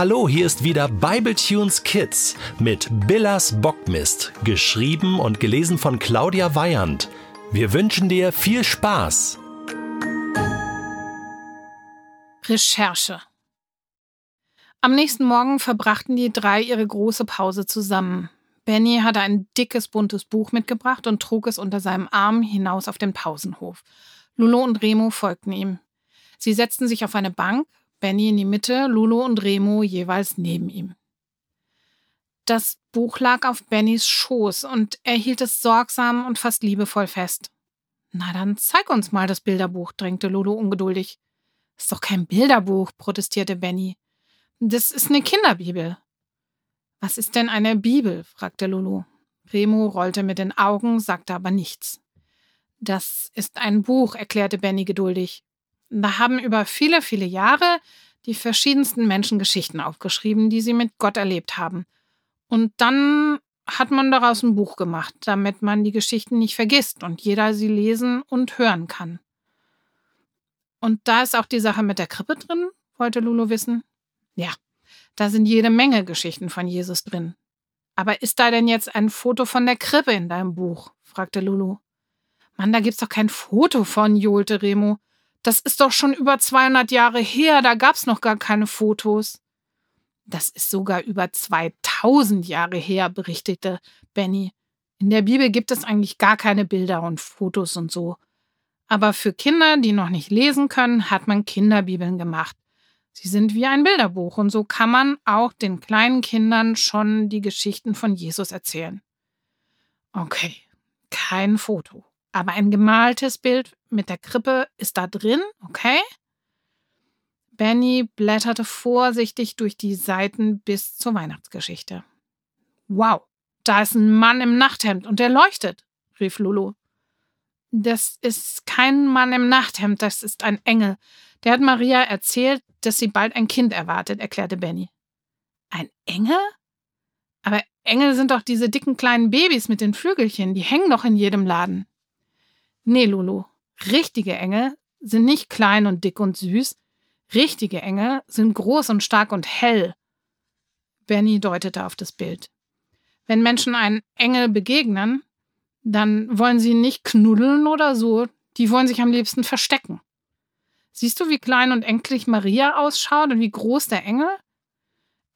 Hallo, hier ist wieder Bibletunes Kids mit Billas Bockmist, geschrieben und gelesen von Claudia Weyand. Wir wünschen dir viel Spaß. Recherche Am nächsten Morgen verbrachten die drei ihre große Pause zusammen. Benny hatte ein dickes, buntes Buch mitgebracht und trug es unter seinem Arm hinaus auf den Pausenhof. Lulu und Remo folgten ihm. Sie setzten sich auf eine Bank, Benny in die Mitte, Lulu und Remo jeweils neben ihm. Das Buch lag auf Bennys Schoß und er hielt es sorgsam und fast liebevoll fest. Na dann zeig uns mal das Bilderbuch, drängte Lulu ungeduldig. Ist doch kein Bilderbuch, protestierte Benny. Das ist eine Kinderbibel. Was ist denn eine Bibel? fragte Lulu. Remo rollte mit den Augen, sagte aber nichts. Das ist ein Buch, erklärte Benny geduldig. Da haben über viele, viele Jahre die verschiedensten Menschen Geschichten aufgeschrieben, die sie mit Gott erlebt haben. Und dann hat man daraus ein Buch gemacht, damit man die Geschichten nicht vergisst und jeder sie lesen und hören kann. Und da ist auch die Sache mit der Krippe drin, wollte Lulu wissen. Ja, da sind jede Menge Geschichten von Jesus drin. Aber ist da denn jetzt ein Foto von der Krippe in deinem Buch? fragte Lulu. Mann, da gibt's doch kein Foto von, johlte Remo. Das ist doch schon über 200 Jahre her, da gab's noch gar keine Fotos. Das ist sogar über 2000 Jahre her, berichtete Benny. In der Bibel gibt es eigentlich gar keine Bilder und Fotos und so. Aber für Kinder, die noch nicht lesen können, hat man Kinderbibeln gemacht. Sie sind wie ein Bilderbuch und so kann man auch den kleinen Kindern schon die Geschichten von Jesus erzählen. Okay, kein Foto. Aber ein gemaltes Bild mit der Krippe ist da drin, okay? Benny blätterte vorsichtig durch die Seiten bis zur Weihnachtsgeschichte. Wow, da ist ein Mann im Nachthemd und der leuchtet, rief Lulu. Das ist kein Mann im Nachthemd, das ist ein Engel. Der hat Maria erzählt, dass sie bald ein Kind erwartet, erklärte Benny. Ein Engel? Aber Engel sind doch diese dicken kleinen Babys mit den Flügelchen, die hängen doch in jedem Laden. Nee, Lulu. Richtige Engel sind nicht klein und dick und süß. Richtige Engel sind groß und stark und hell. Benny deutete auf das Bild. Wenn Menschen einen Engel begegnen, dann wollen sie nicht knuddeln oder so, die wollen sich am liebsten verstecken. Siehst du, wie klein und endlich Maria ausschaut und wie groß der Engel?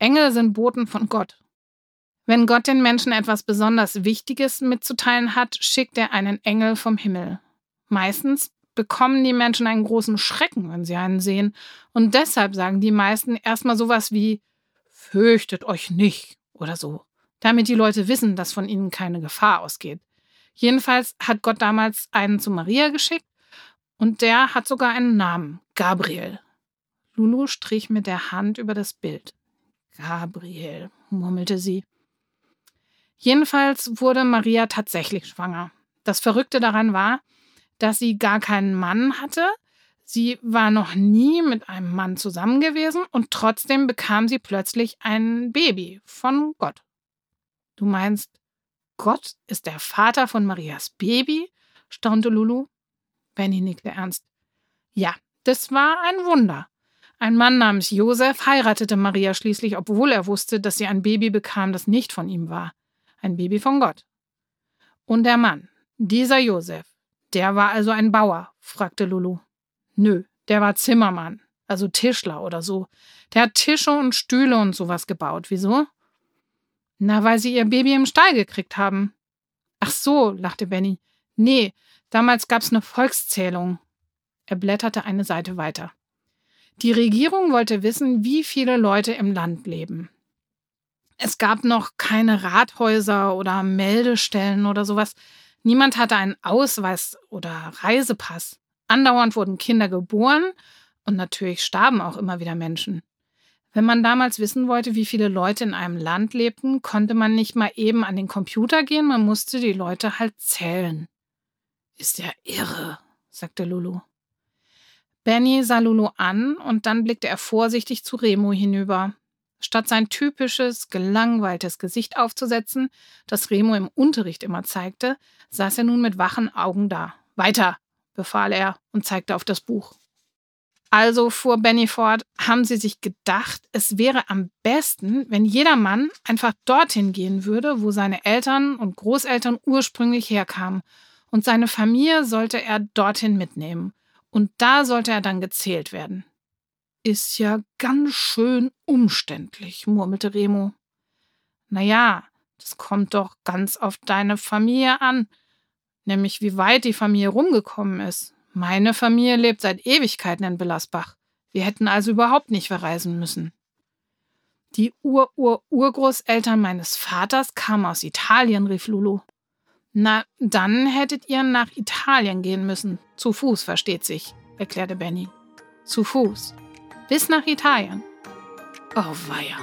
Engel sind Boten von Gott. Wenn Gott den Menschen etwas besonders Wichtiges mitzuteilen hat, schickt er einen Engel vom Himmel. Meistens bekommen die Menschen einen großen Schrecken, wenn sie einen sehen. Und deshalb sagen die meisten erstmal sowas wie Fürchtet euch nicht oder so, damit die Leute wissen, dass von ihnen keine Gefahr ausgeht. Jedenfalls hat Gott damals einen zu Maria geschickt und der hat sogar einen Namen, Gabriel. Lulu strich mit der Hand über das Bild. Gabriel, murmelte sie. Jedenfalls wurde Maria tatsächlich schwanger. Das Verrückte daran war, dass sie gar keinen Mann hatte. Sie war noch nie mit einem Mann zusammen gewesen und trotzdem bekam sie plötzlich ein Baby von Gott. Du meinst, Gott ist der Vater von Marias Baby? staunte Lulu. Benny nickte ernst. Ja, das war ein Wunder. Ein Mann namens Josef heiratete Maria schließlich, obwohl er wusste, dass sie ein Baby bekam, das nicht von ihm war. Ein Baby von Gott. Und der Mann, dieser Josef, der war also ein Bauer? fragte Lulu. Nö, der war Zimmermann, also Tischler oder so. Der hat Tische und Stühle und sowas gebaut. Wieso? Na, weil sie ihr Baby im Stall gekriegt haben. Ach so, lachte Benny. Nee, damals gab's eine Volkszählung. Er blätterte eine Seite weiter. Die Regierung wollte wissen, wie viele Leute im Land leben. Es gab noch keine Rathäuser oder Meldestellen oder sowas. Niemand hatte einen Ausweis oder Reisepass. Andauernd wurden Kinder geboren und natürlich starben auch immer wieder Menschen. Wenn man damals wissen wollte, wie viele Leute in einem Land lebten, konnte man nicht mal eben an den Computer gehen, man musste die Leute halt zählen. Ist ja irre, sagte Lulu. Benny sah Lulu an und dann blickte er vorsichtig zu Remo hinüber. Statt sein typisches, gelangweiltes Gesicht aufzusetzen, das Remo im Unterricht immer zeigte, saß er nun mit wachen Augen da. Weiter, befahl er und zeigte auf das Buch. Also fuhr Benny fort, haben sie sich gedacht, es wäre am besten, wenn jeder Mann einfach dorthin gehen würde, wo seine Eltern und Großeltern ursprünglich herkamen. Und seine Familie sollte er dorthin mitnehmen. Und da sollte er dann gezählt werden. Ist ja ganz schön umständlich, murmelte Remo. Naja, das kommt doch ganz auf deine Familie an, nämlich wie weit die Familie rumgekommen ist. Meine Familie lebt seit Ewigkeiten in Bellersbach. Wir hätten also überhaupt nicht verreisen müssen. Die Ur-Ur-Urgroßeltern meines Vaters kamen aus Italien, rief Lulu. Na, dann hättet ihr nach Italien gehen müssen. Zu Fuß, versteht sich, erklärte Benny. Zu Fuß. Bis nach Italien. Oh, weia.